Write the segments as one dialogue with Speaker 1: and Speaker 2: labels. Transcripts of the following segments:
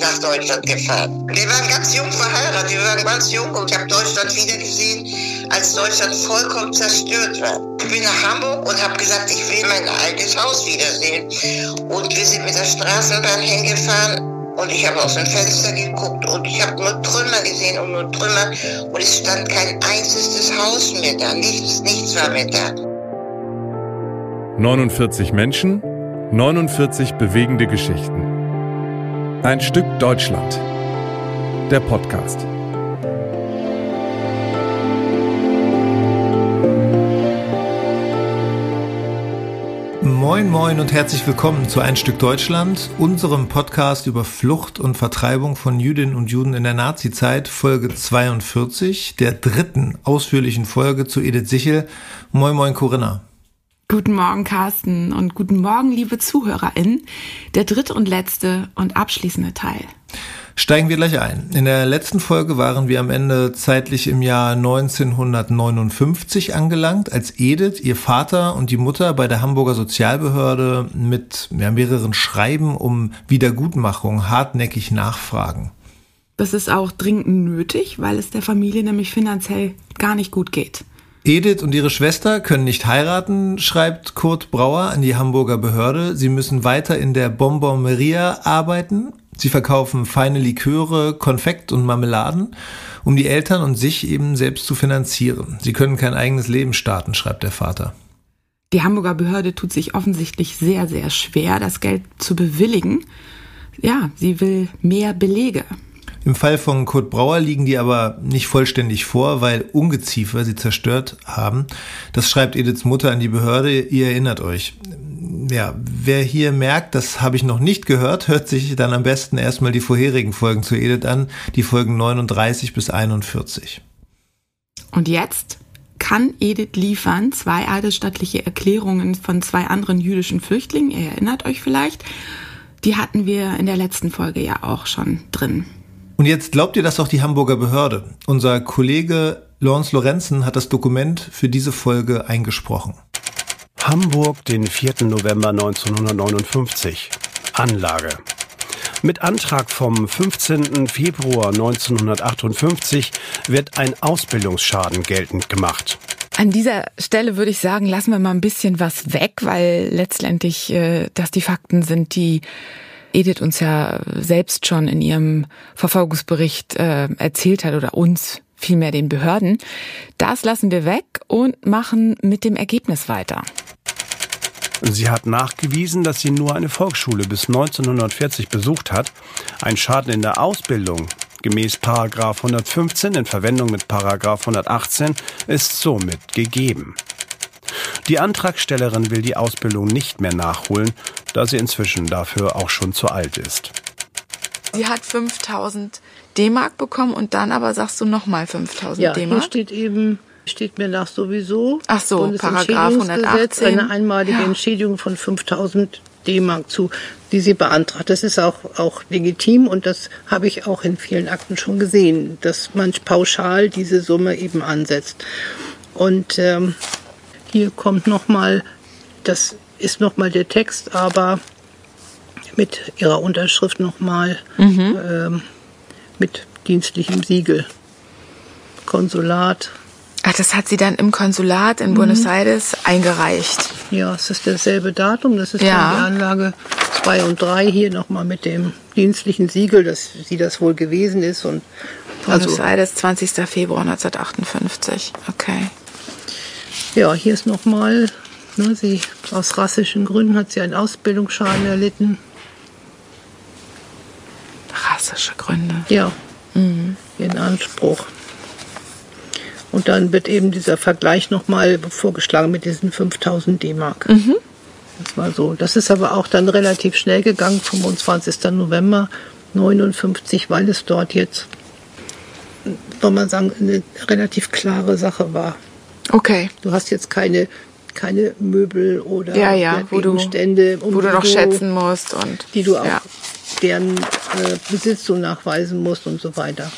Speaker 1: nach Deutschland gefahren. Wir waren ganz jung verheiratet, wir waren ganz jung und ich habe Deutschland wiedergesehen, als Deutschland vollkommen zerstört war. Ich bin nach Hamburg und habe gesagt, ich will mein altes Haus wiedersehen. Und wir sind mit der Straßenbahn hingefahren und ich habe aus dem Fenster geguckt und ich habe nur Trümmer gesehen und nur Trümmer und es stand kein einziges Haus mehr da, nichts, nichts war mehr da.
Speaker 2: 49 Menschen, 49 bewegende Geschichten. Ein Stück Deutschland. Der Podcast.
Speaker 3: Moin, moin und herzlich willkommen zu Ein Stück Deutschland, unserem Podcast über Flucht und Vertreibung von Jüdinnen und Juden in der Nazizeit, Folge 42, der dritten ausführlichen Folge zu Edith Sichel. Moin, moin, Corinna.
Speaker 4: Guten Morgen, Carsten, und guten Morgen, liebe ZuhörerInnen. Der dritte und letzte und abschließende Teil.
Speaker 3: Steigen wir gleich ein. In der letzten Folge waren wir am Ende zeitlich im Jahr 1959 angelangt, als Edith, ihr Vater und die Mutter bei der Hamburger Sozialbehörde mit ja, mehreren Schreiben um Wiedergutmachung hartnäckig nachfragen.
Speaker 4: Das ist auch dringend nötig, weil es der Familie nämlich finanziell gar nicht gut geht.
Speaker 3: Edith und ihre Schwester können nicht heiraten, schreibt Kurt Brauer an die Hamburger Behörde. Sie müssen weiter in der Bonbonmeria arbeiten. Sie verkaufen feine Liköre, Konfekt und Marmeladen, um die Eltern und sich eben selbst zu finanzieren. Sie können kein eigenes Leben starten, schreibt der Vater.
Speaker 4: Die Hamburger Behörde tut sich offensichtlich sehr, sehr schwer, das Geld zu bewilligen. Ja, sie will mehr Belege.
Speaker 3: Im Fall von Kurt Brauer liegen die aber nicht vollständig vor, weil Ungeziefer sie zerstört haben. Das schreibt Ediths Mutter an die Behörde. Ihr erinnert euch. Ja, wer hier merkt, das habe ich noch nicht gehört, hört sich dann am besten erstmal die vorherigen Folgen zu Edith an, die Folgen 39 bis 41.
Speaker 4: Und jetzt kann Edith liefern zwei eidesstattliche Erklärungen von zwei anderen jüdischen Flüchtlingen. Ihr erinnert euch vielleicht. Die hatten wir in der letzten Folge ja auch schon drin.
Speaker 3: Und jetzt glaubt ihr das auch die Hamburger Behörde. Unser Kollege Lorenz Lorenzen hat das Dokument für diese Folge eingesprochen.
Speaker 5: Hamburg, den 4. November 1959. Anlage. Mit Antrag vom 15. Februar 1958 wird ein Ausbildungsschaden geltend gemacht.
Speaker 4: An dieser Stelle würde ich sagen, lassen wir mal ein bisschen was weg, weil letztendlich äh, das die Fakten sind, die Edith uns ja selbst schon in ihrem Verfolgungsbericht äh, erzählt hat oder uns vielmehr den Behörden. Das lassen wir weg und machen mit dem Ergebnis weiter.
Speaker 5: Sie hat nachgewiesen, dass sie nur eine Volksschule bis 1940 besucht hat. Ein Schaden in der Ausbildung gemäß Paragraph 115 in Verwendung mit Paragraph 118 ist somit gegeben. Die Antragstellerin will die Ausbildung nicht mehr nachholen, da sie inzwischen dafür auch schon zu alt ist.
Speaker 4: Sie hat 5000 D-Mark bekommen und dann aber sagst du nochmal 5000
Speaker 6: ja,
Speaker 4: D-Mark?
Speaker 6: Hier steht eben, steht mir nach sowieso.
Speaker 4: Ach so, Paragraph 118.
Speaker 6: Eine einmalige ja. Entschädigung von 5000 D-Mark zu, die sie beantragt. Das ist auch, auch legitim und das habe ich auch in vielen Akten schon gesehen, dass man pauschal diese Summe eben ansetzt. Und ähm, hier kommt nochmal, das ist nochmal der Text, aber mit ihrer Unterschrift nochmal mhm. ähm, mit dienstlichem Siegel. Konsulat.
Speaker 4: Ach, das hat sie dann im Konsulat in mhm. Buenos Aires eingereicht.
Speaker 6: Ja, es ist dasselbe Datum. Das ist ja. die Anlage 2 und 3 hier nochmal mit dem dienstlichen Siegel, dass sie das wohl gewesen ist. Und
Speaker 4: Buenos also, Aires, 20. Februar 1958. Okay.
Speaker 6: Ja, hier ist nochmal, ne, sie, aus rassischen Gründen hat sie einen Ausbildungsschaden erlitten.
Speaker 4: Rassische Gründe?
Speaker 6: Ja, mhm. in Anspruch. Und dann wird eben dieser Vergleich nochmal vorgeschlagen mit diesen 5000 D-Mark. Mhm. Das war so. Das ist aber auch dann relativ schnell gegangen, 25. November 59, weil es dort jetzt, soll man sagen, eine relativ klare Sache war.
Speaker 4: Okay.
Speaker 6: Du hast jetzt keine keine Möbel oder
Speaker 4: ja, ja, wo du,
Speaker 6: Stände,
Speaker 4: um wo du noch schätzen musst und
Speaker 6: die du auch ja. deren äh, Besitz so nachweisen musst und so weiter.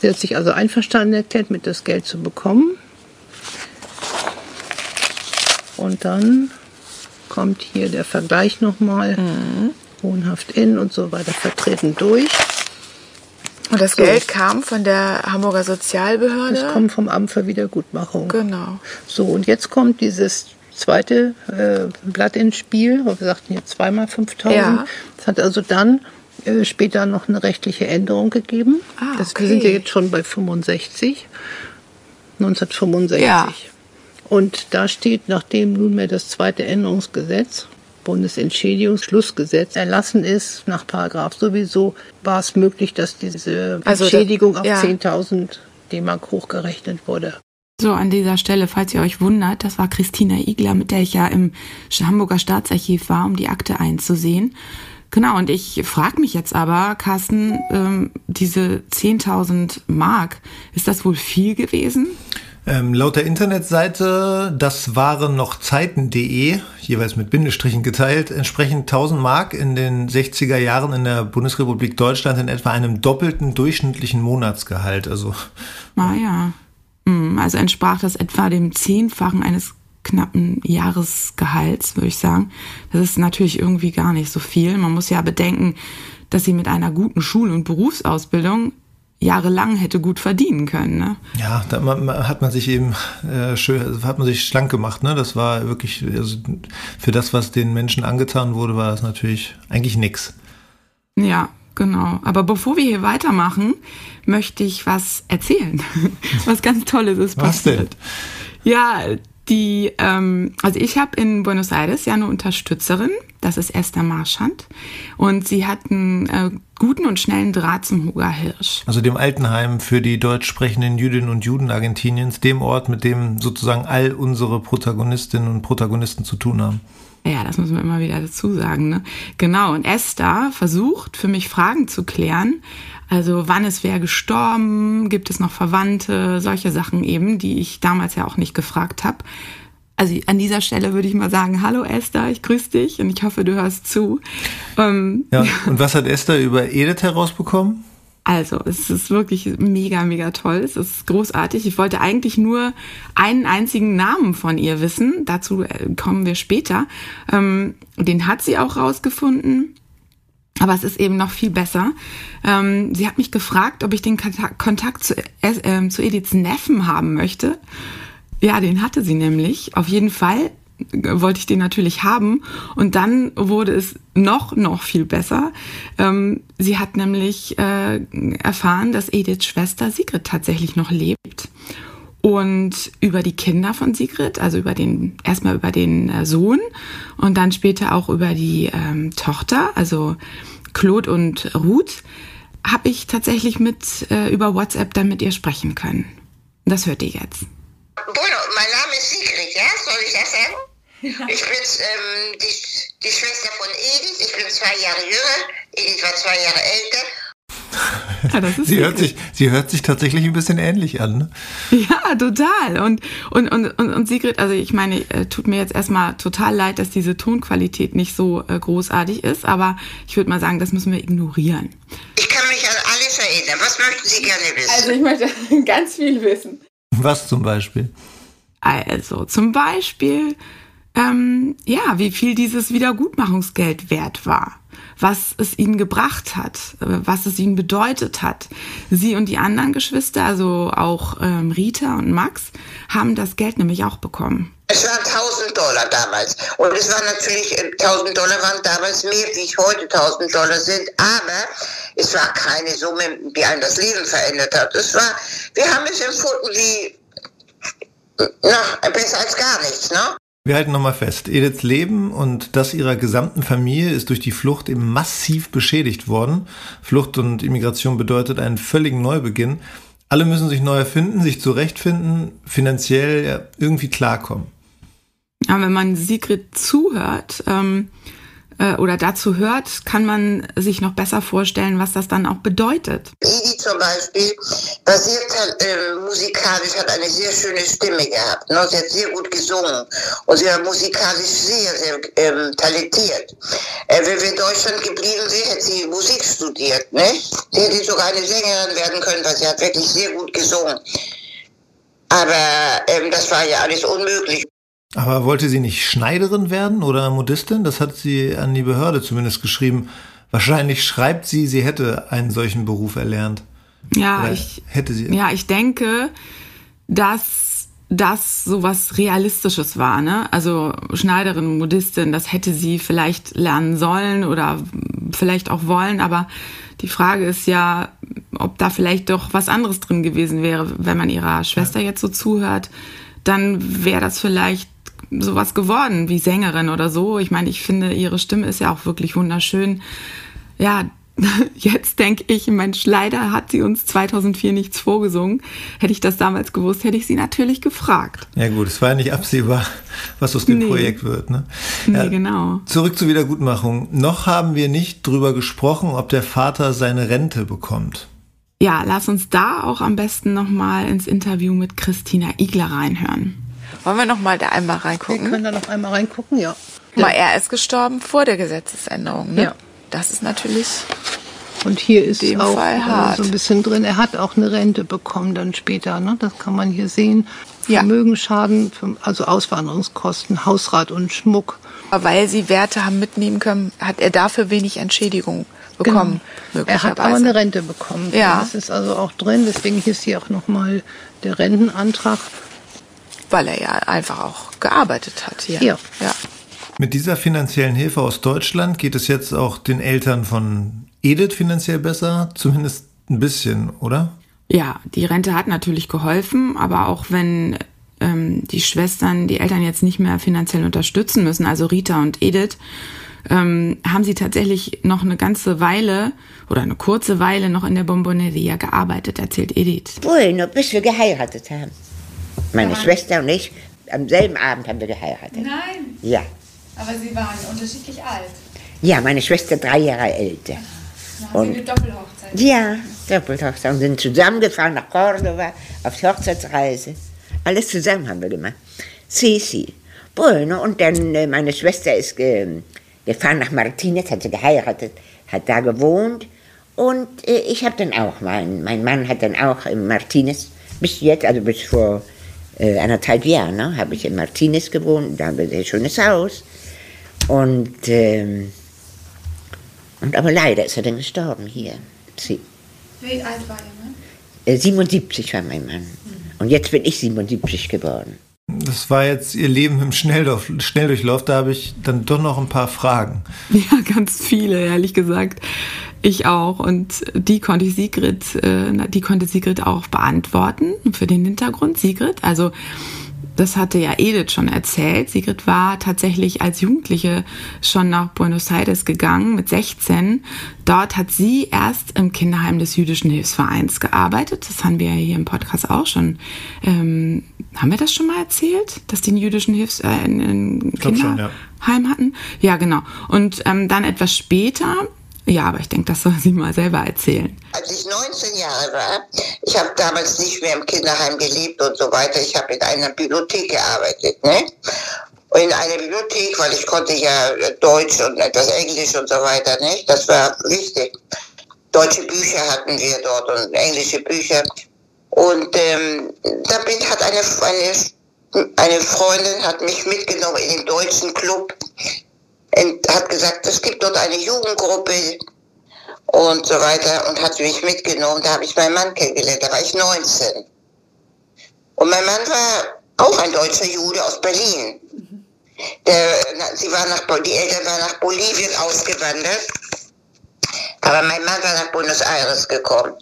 Speaker 6: Sie hat sich also einverstanden erklärt, mit das Geld zu bekommen. Und dann kommt hier der Vergleich nochmal. Mhm. Wohnhaft in und so weiter vertreten durch.
Speaker 4: Und das so. Geld kam von der Hamburger Sozialbehörde?
Speaker 6: Das kommt vom Amt für Wiedergutmachung.
Speaker 4: Genau.
Speaker 6: So, und jetzt kommt dieses zweite äh, Blatt ins Spiel. Wir sagten hier zweimal 5000. Ja. Das hat also dann äh, später noch eine rechtliche Änderung gegeben. Ah, okay. das, wir sind ja jetzt schon bei 65. 1965. Ja. Und da steht, nachdem nunmehr das zweite Änderungsgesetz Bundesentschädigungsschlussgesetz erlassen ist, nach Paragraph sowieso, war es möglich, dass diese also Entschädigung das, ja. auf 10.000 D-Mark hochgerechnet wurde.
Speaker 4: So, an dieser Stelle, falls ihr euch wundert, das war Christina Igler, mit der ich ja im Hamburger Staatsarchiv war, um die Akte einzusehen. Genau, und ich frage mich jetzt aber, Carsten, ähm, diese 10.000 Mark, ist das wohl viel gewesen?
Speaker 3: Ähm, laut der Internetseite, das waren noch Zeiten.de, jeweils mit Bindestrichen geteilt, entsprechend 1000 Mark in den 60er Jahren in der Bundesrepublik Deutschland in etwa einem doppelten durchschnittlichen Monatsgehalt. Also,
Speaker 4: ah ja. Hm, also entsprach das etwa dem Zehnfachen eines knappen Jahresgehalts, würde ich sagen. Das ist natürlich irgendwie gar nicht so viel. Man muss ja bedenken, dass sie mit einer guten Schul- und Berufsausbildung jahrelang hätte gut verdienen können. Ne?
Speaker 3: Ja, da hat man sich eben äh, schön, hat man sich schlank gemacht. Ne? Das war wirklich also für das, was den Menschen angetan wurde, war das natürlich eigentlich nix.
Speaker 4: Ja, genau. Aber bevor wir hier weitermachen, möchte ich was erzählen, was ganz Tolles ist passiert. Was denn? Ja, die, ähm, also ich habe in Buenos Aires ja eine Unterstützerin, das ist Esther Marschand. Und sie hat einen äh, guten und schnellen Draht zum Huger Hirsch.
Speaker 3: Also dem Altenheim für die deutsch sprechenden Jüdinnen und Juden Argentiniens, dem Ort, mit dem sozusagen all unsere Protagonistinnen und Protagonisten zu tun haben.
Speaker 4: Ja, das müssen wir immer wieder dazu sagen. Ne? Genau, und Esther versucht für mich Fragen zu klären, also wann ist wer gestorben? Gibt es noch Verwandte? Solche Sachen eben, die ich damals ja auch nicht gefragt habe. Also an dieser Stelle würde ich mal sagen, hallo Esther, ich grüße dich und ich hoffe, du hörst zu.
Speaker 3: Ähm, ja, und was hat Esther über Edith herausbekommen?
Speaker 4: Also, es ist wirklich mega, mega toll. Es ist großartig. Ich wollte eigentlich nur einen einzigen Namen von ihr wissen. Dazu äh, kommen wir später. Ähm, den hat sie auch rausgefunden. Aber es ist eben noch viel besser. Ähm, sie hat mich gefragt, ob ich den Kontakt zu, äh, zu Ediths Neffen haben möchte. Ja, den hatte sie nämlich. Auf jeden Fall wollte ich den natürlich haben. Und dann wurde es noch, noch viel besser. Ähm, sie hat nämlich äh, erfahren, dass Ediths Schwester Sigrid tatsächlich noch lebt. Und über die Kinder von Sigrid, also über den, erstmal über den äh, Sohn und dann später auch über die ähm, Tochter, also Claude und Ruth, habe ich tatsächlich mit äh, über WhatsApp dann mit ihr sprechen können. Das hört ihr jetzt.
Speaker 1: Bueno, mein Name ist Sigrid, ja? Soll ich das sagen? Ja. Ich bin ähm, die, die Schwester von Edith. Ich bin zwei Jahre jünger. Edith war zwei Jahre älter.
Speaker 3: Ja, sie, hört sich, sie hört sich tatsächlich ein bisschen ähnlich an. Ne?
Speaker 4: Ja, total. Und, und, und, und, und Sigrid, also ich meine, äh, tut mir jetzt erstmal total leid, dass diese Tonqualität nicht so äh, großartig ist, aber ich würde mal sagen, das müssen wir ignorieren.
Speaker 1: Ich kann mich an alles erinnern. Was möchten Sie gerne wissen?
Speaker 4: Also ich möchte ganz viel wissen.
Speaker 3: Was zum Beispiel?
Speaker 4: Also zum Beispiel, ähm, ja, wie viel dieses Wiedergutmachungsgeld wert war was es ihnen gebracht hat, äh, was es ihnen bedeutet hat. Sie und die anderen Geschwister, also auch ähm, Rita und Max, haben das Geld nämlich auch bekommen.
Speaker 1: Es waren 1000 Dollar damals. Und es war natürlich, 1000 äh, Dollar waren damals mehr, wie es heute 1000 Dollar sind. Aber es war keine Summe, die einem das Leben verändert hat. Es war, wir haben es empfunden wie, na, besser als gar nichts, ne?
Speaker 3: Wir halten nochmal fest, Ediths Leben und das ihrer gesamten Familie ist durch die Flucht eben massiv beschädigt worden. Flucht und Immigration bedeutet einen völligen Neubeginn. Alle müssen sich neu erfinden, sich zurechtfinden, finanziell irgendwie klarkommen.
Speaker 4: Ja, wenn man Sigrid zuhört, ähm, äh, oder dazu hört, kann man sich noch besser vorstellen, was das dann auch bedeutet.
Speaker 1: Idi zum Beispiel basiert äh, musikalisch, hat eine sehr schöne Stimme gehabt. Ne? Sie hat sehr gut gesungen und sie war musikalisch sehr, sehr ähm, talentiert. Äh, wenn wir in Deutschland geblieben wären, hätte sie Musik studiert. Ne? Sie hätte sogar eine Sängerin werden können, weil sie hat wirklich sehr gut gesungen. Aber ähm, das war ja alles unmöglich.
Speaker 3: Aber wollte sie nicht Schneiderin werden oder Modistin? Das hat sie an die Behörde zumindest geschrieben. Wahrscheinlich schreibt sie, sie hätte einen solchen Beruf erlernt.
Speaker 4: Ja, oder ich, hätte sie. Ja, ich denke, dass das so was Realistisches war, ne? Also Schneiderin, Modistin, das hätte sie vielleicht lernen sollen oder vielleicht auch wollen, aber die Frage ist ja, ob da vielleicht doch was anderes drin gewesen wäre, wenn man ihrer Schwester jetzt so zuhört, dann wäre das vielleicht sowas geworden wie Sängerin oder so. Ich meine, ich finde, ihre Stimme ist ja auch wirklich wunderschön. Ja, jetzt denke ich, Mensch, leider hat sie uns 2004 nichts vorgesungen. Hätte ich das damals gewusst, hätte ich sie natürlich gefragt.
Speaker 3: Ja gut, es war ja nicht absehbar, was aus dem nee. Projekt wird. Ne?
Speaker 4: Nee, ja, genau.
Speaker 3: Zurück zur Wiedergutmachung. Noch haben wir nicht drüber gesprochen, ob der Vater seine Rente bekommt.
Speaker 4: Ja, lass uns da auch am besten nochmal ins Interview mit Christina Igler reinhören. Wollen wir noch mal da einmal reingucken?
Speaker 6: Wir können da noch einmal reingucken, ja.
Speaker 4: Mal, er ist gestorben vor der Gesetzesänderung, ne? Ja. Das ist natürlich
Speaker 6: und hier ist auch Fall so ein bisschen drin. Er hat auch eine Rente bekommen dann später. Ne? Das kann man hier sehen. Ja. Vermögensschaden, also Auswanderungskosten, Hausrat und Schmuck.
Speaker 4: Weil sie Werte haben mitnehmen können, hat er dafür wenig Entschädigung bekommen.
Speaker 6: Genau. Er hat aber eine Rente bekommen. Ja. Das ist also auch drin. Deswegen ist hier auch nochmal der Rentenantrag
Speaker 4: weil er ja einfach auch gearbeitet hat hier. Ja. ja.
Speaker 3: Mit dieser finanziellen Hilfe aus Deutschland geht es jetzt auch den Eltern von Edith finanziell besser, zumindest ein bisschen, oder?
Speaker 4: Ja, die Rente hat natürlich geholfen, aber auch wenn ähm, die Schwestern die Eltern jetzt nicht mehr finanziell unterstützen müssen, also Rita und Edith, ähm, haben sie tatsächlich noch eine ganze Weile oder eine kurze Weile noch in der Bomboneria gearbeitet, erzählt Edith.
Speaker 7: Bueno, bis wir geheiratet haben. Meine ja. Schwester und ich, am selben Abend haben wir geheiratet.
Speaker 4: Nein.
Speaker 7: Ja.
Speaker 4: Aber Sie waren unterschiedlich alt.
Speaker 7: Ja, meine Schwester drei Jahre älter.
Speaker 4: Ja, und eine Doppelhochzeit.
Speaker 7: Ja, Doppelhochzeit. Und sind zusammengefahren nach Cordova auf die Hochzeitsreise. Alles zusammen haben wir gemacht. Sisi. Bueno, und dann äh, meine Schwester ist äh, gefahren nach Martinez, hat sie geheiratet, hat da gewohnt. Und äh, ich habe dann auch, mein, mein Mann hat dann auch in Martinez bis jetzt, also bis vor äh, anderthalb Jahren, ne, habe ich in Martinez gewohnt, da haben wir ein sehr schönes Haus. Und, ähm, und aber leider ist er dann gestorben hier. Sie.
Speaker 4: Wie alt war er?
Speaker 7: Ne? 77 war mein Mann. Mhm. Und jetzt bin ich 77 geworden.
Speaker 3: Das war jetzt Ihr Leben im Schnelldurchlauf. Schnelldurchlauf. Da habe ich dann doch noch ein paar Fragen.
Speaker 4: Ja, ganz viele, ehrlich gesagt. Ich auch. Und die konnte ich Sigrid, äh, die konnte Sigrid auch beantworten für den Hintergrund. Sigrid, also das hatte ja Edith schon erzählt. Sigrid war tatsächlich als Jugendliche schon nach Buenos Aires gegangen mit 16. Dort hat sie erst im Kinderheim des Jüdischen Hilfsvereins gearbeitet. Das haben wir ja hier im Podcast auch schon. Ähm, haben wir das schon mal erzählt, dass die einen jüdischen Hilfs äh, in, Kinderheim schon, ja. hatten? Ja, genau. Und ähm, dann etwas später ja, aber ich denke, das soll sie mal selber erzählen.
Speaker 1: Als ich 19 Jahre war, ich habe damals nicht mehr im Kinderheim gelebt und so weiter, ich habe in einer Bibliothek gearbeitet. Ne? In einer Bibliothek, weil ich konnte ja Deutsch und etwas Englisch und so weiter, nicht? Das war wichtig. Deutsche Bücher hatten wir dort und englische Bücher. Und ähm, da bin, hat eine, eine, eine Freundin hat mich mitgenommen in den deutschen Club hat gesagt, es gibt dort eine Jugendgruppe und so weiter und hat mich mitgenommen. Da habe ich meinen Mann kennengelernt, da war ich 19. Und mein Mann war auch ein deutscher Jude aus Berlin. Der, sie war nach, die Eltern waren nach Bolivien ausgewandert, aber mein Mann war nach Buenos Aires gekommen.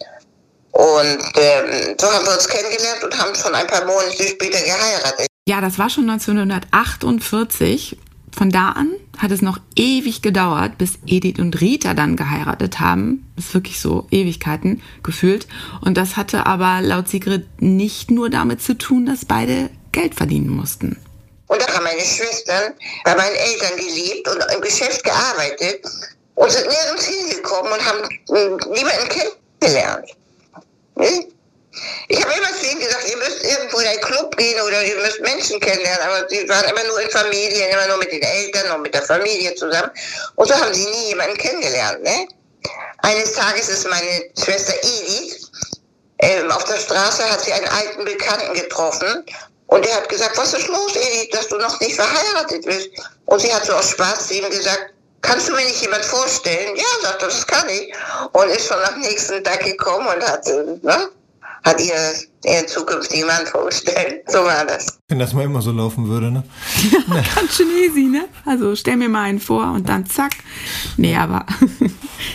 Speaker 1: Und ähm, so haben wir uns kennengelernt und haben schon ein paar Monate später geheiratet.
Speaker 4: Ja, das war schon 1948 von da an hat es noch ewig gedauert, bis Edith und Rita dann geheiratet haben. Das ist wirklich so Ewigkeiten gefühlt. Und das hatte aber laut Sigrid nicht nur damit zu tun, dass beide Geld verdienen mussten.
Speaker 1: Und da haben meine Schwestern bei meinen Eltern gelebt und im Geschäft gearbeitet und sind nirgends hingekommen und haben niemanden kennengelernt. Ne? Ich habe immer zu ihnen gesagt, ihr müsst irgendwo in einen Club gehen oder ihr müsst Menschen kennenlernen, aber sie waren immer nur in Familien, immer nur mit den Eltern und mit der Familie zusammen. Und so haben sie nie jemanden kennengelernt. Ne? Eines Tages ist meine Schwester Edith ähm, auf der Straße, hat sie einen alten Bekannten getroffen und er hat gesagt, was ist los, Edith, dass du noch nicht verheiratet bist? Und sie hat so aus Spaß zu ihm gesagt, kannst du mir nicht jemand vorstellen? Ja, sagt er, das kann ich. Und ist schon am nächsten Tag gekommen und hat, ne, hat ihr ihren zukünftigen Mann vorgestellt. So war das.
Speaker 3: Wenn das mal immer so laufen würde, ne?
Speaker 4: Ja, ganz schön easy, ne? Also stell mir mal einen vor und dann zack. Nee, aber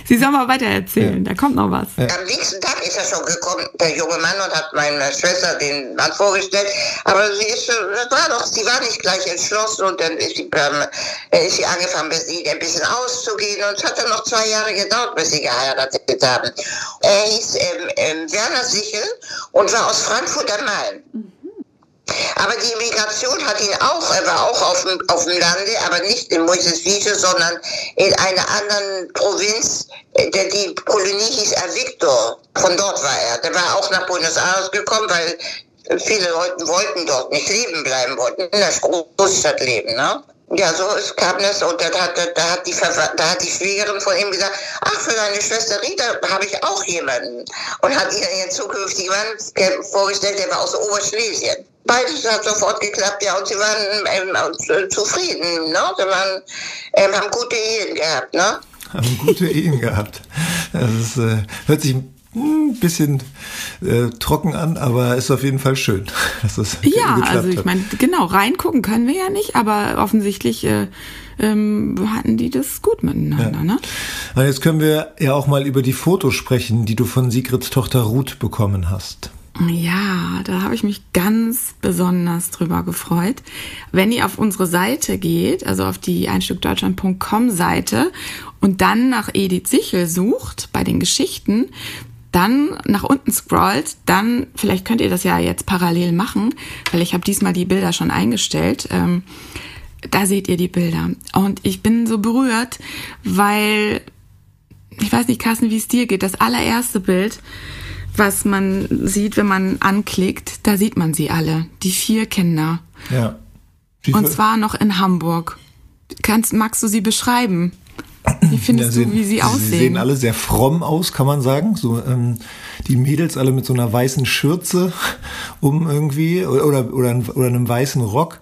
Speaker 4: Sie soll mal weiter erzählen, ja. da kommt noch was.
Speaker 1: Ja. Am nächsten Tag ist er schon gekommen, der junge Mann, und hat meiner Schwester den Mann vorgestellt. Aber sie ist, das war doch, sie war nicht gleich entschlossen und dann ist sie, ähm, ist sie angefangen, bis sie ein bisschen auszugehen und es hat dann noch zwei Jahre gedauert, bis sie geheiratet haben. Er hieß ähm, ähm, Werner Sichel und war aus Frankfurt am Main. Aber die Immigration hat ihn auch, er war auch auf dem, auf dem Lande, aber nicht in Moiseswiese, sondern in einer anderen Provinz, äh, der die Kolonie hieß Victor. Von dort war er. Der war auch nach Buenos Aires gekommen, weil viele Leute wollten dort nicht leben bleiben, wollten in der Großstadt leben. Ne? Ja, so ist, kam das und dann hat, da, hat die, da hat die Schwiegerin von ihm gesagt, ach, für deine Schwester Rita habe ich auch jemanden. Und hat ihr ihren zukünftigen Mann vorgestellt, der war aus Oberschlesien. Beides hat sofort geklappt, ja, und sie waren ähm, zufrieden, ne? Sie waren, ähm, haben gute Ehen gehabt, ne?
Speaker 3: Haben gute Ehen gehabt. Das ist, äh, hört sich ein bisschen äh, trocken an, aber ist auf jeden Fall schön, dass das
Speaker 4: Ja, also ich meine, genau, reingucken können wir ja nicht, aber offensichtlich äh, ähm, hatten die das gut miteinander. Ja. Ne?
Speaker 3: Und jetzt können wir ja auch mal über die Fotos sprechen, die du von Sigrids Tochter Ruth bekommen hast.
Speaker 4: Ja, da habe ich mich ganz besonders drüber gefreut. Wenn ihr auf unsere Seite geht, also auf die einstückdeutschland.com Seite und dann nach Edith Sichel sucht bei den Geschichten, dann nach unten scrollt, dann, vielleicht könnt ihr das ja jetzt parallel machen, weil ich habe diesmal die Bilder schon eingestellt. Ähm, da seht ihr die Bilder. Und ich bin so berührt, weil, ich weiß nicht, Carsten, wie es dir geht. Das allererste Bild, was man sieht, wenn man anklickt, da sieht man sie alle. Die vier Kinder.
Speaker 3: Ja.
Speaker 4: Und zwar noch in Hamburg. Kannst, magst du sie beschreiben? Wie findest ja, du, wie sie aussehen?
Speaker 3: Sie sehen alle sehr fromm aus, kann man sagen. So ähm, die Mädels alle mit so einer weißen Schürze um irgendwie oder oder, oder einem weißen Rock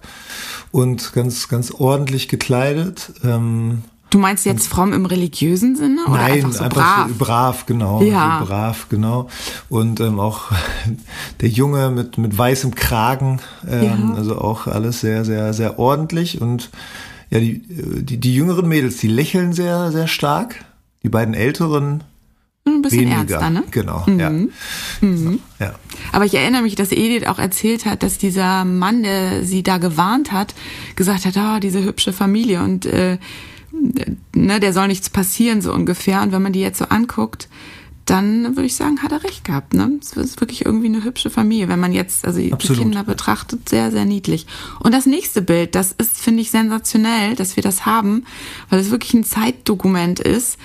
Speaker 3: und ganz ganz ordentlich gekleidet. Ähm,
Speaker 4: Du meinst jetzt fromm im religiösen Sinne? Oder
Speaker 3: Nein,
Speaker 4: einfach, so
Speaker 3: einfach brav? Brav, genau.
Speaker 4: Ja.
Speaker 3: So brav, genau. Und ähm, auch der Junge mit, mit weißem Kragen, ähm, ja. also auch alles sehr, sehr, sehr ordentlich und ja, die, die, die jüngeren Mädels, die lächeln sehr, sehr stark. Die beiden älteren
Speaker 4: ein bisschen
Speaker 3: weniger.
Speaker 4: ernster, ne?
Speaker 3: Genau, mhm. ja.
Speaker 4: Mhm. ja. Aber ich erinnere mich, dass Edith auch erzählt hat, dass dieser Mann, der sie da gewarnt hat, gesagt hat, ah, oh, diese hübsche Familie und äh, ne, der soll nichts passieren, so ungefähr. Und wenn man die jetzt so anguckt, dann würde ich sagen, hat er recht gehabt. Ne? Es ist wirklich irgendwie eine hübsche Familie, wenn man jetzt also die Kinder betrachtet, sehr, sehr niedlich. Und das nächste Bild, das ist, finde ich, sensationell, dass wir das haben, weil es wirklich ein Zeitdokument ist.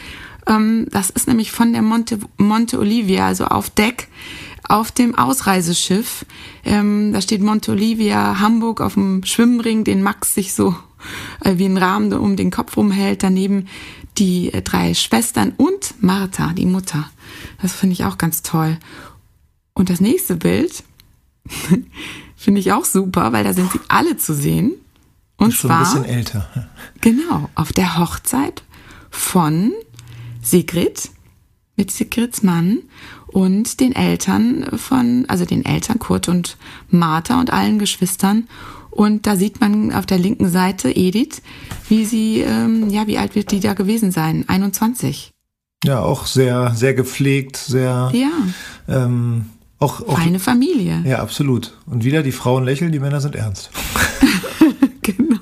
Speaker 4: Ähm, das ist nämlich von der Monte, Monte Olivia, also auf Deck, auf dem Ausreiseschiff. Ähm, da steht Monte Olivia Hamburg auf dem Schwimmring, den Max sich so äh, wie ein Rahmen um den Kopf rumhält. Daneben die äh, drei Schwestern und Martha, die Mutter. Das finde ich auch ganz toll. Und das nächste Bild finde ich auch super, weil da sind sie alle zu sehen. Und
Speaker 3: schon
Speaker 4: zwar
Speaker 3: ein bisschen älter.
Speaker 4: Genau, auf der Hochzeit von Sigrid mit Sigrids Mann und den Eltern von, also den Eltern Kurt und Martha und allen Geschwistern. Und da sieht man auf der linken Seite Edith, wie sie, ähm, ja, wie alt wird die da gewesen sein? 21.
Speaker 3: Ja, auch sehr, sehr gepflegt, sehr.
Speaker 4: Ja.
Speaker 3: Ähm, auch, auch,
Speaker 4: Feine Familie.
Speaker 3: Ja, absolut. Und wieder die Frauen lächeln, die Männer sind ernst.
Speaker 4: genau.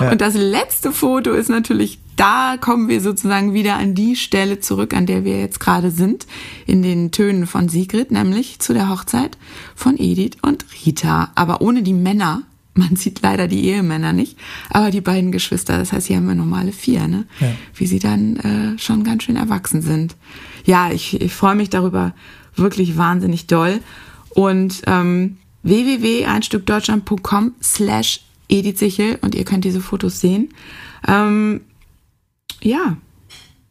Speaker 4: Ja. Und das letzte Foto ist natürlich, da kommen wir sozusagen wieder an die Stelle zurück, an der wir jetzt gerade sind, in den Tönen von Sigrid, nämlich zu der Hochzeit von Edith und Rita, aber ohne die Männer Man sieht leider die Ehemänner nicht, aber die beiden Geschwister, das heißt, hier haben wir normale vier, ne? Ja. Wie sie dann äh, schon ganz schön erwachsen sind. Ja, ich, ich freue mich darüber wirklich wahnsinnig doll. Und ähm, www.einstückdeutschland.com slash Edith Sichel und ihr könnt diese Fotos sehen. Ähm, ja,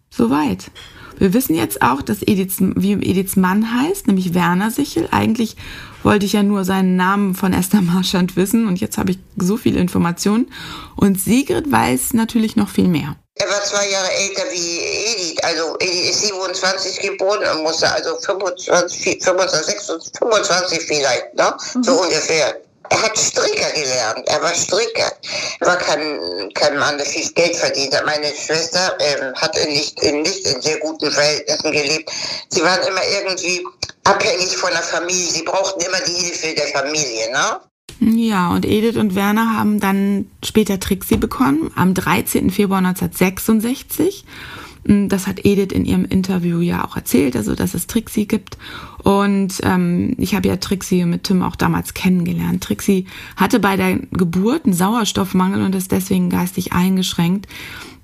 Speaker 4: soweit. Wir wissen jetzt auch, dass Ediths, wie Ediths Mann heißt, nämlich Werner Sichel. Eigentlich wollte ich ja nur seinen Namen von Esther Marschand wissen und jetzt habe ich so viele Informationen. Und Sigrid weiß natürlich noch viel mehr.
Speaker 1: Er war zwei Jahre älter wie Edith. Also Edith ist 27 geboren und musste also 25, 25, 25 vielleicht, ne? Mhm. So ungefähr. Er hat Stricker gelernt. Er war Stricker. Er war kein, kein Mann, der viel Geld verdient hat. Meine Schwester ähm, hat in nicht, in nicht in sehr guten Verhältnissen gelebt. Sie waren immer irgendwie abhängig von der Familie. Sie brauchten immer die Hilfe der Familie, ne?
Speaker 4: Ja, und Edith und Werner haben dann später Trixie bekommen, am 13. Februar 1966. Das hat Edith in ihrem Interview ja auch erzählt, also dass es Trixie gibt. Und ähm, ich habe ja Trixie mit Tim auch damals kennengelernt. Trixie hatte bei der Geburt einen Sauerstoffmangel und ist deswegen geistig eingeschränkt.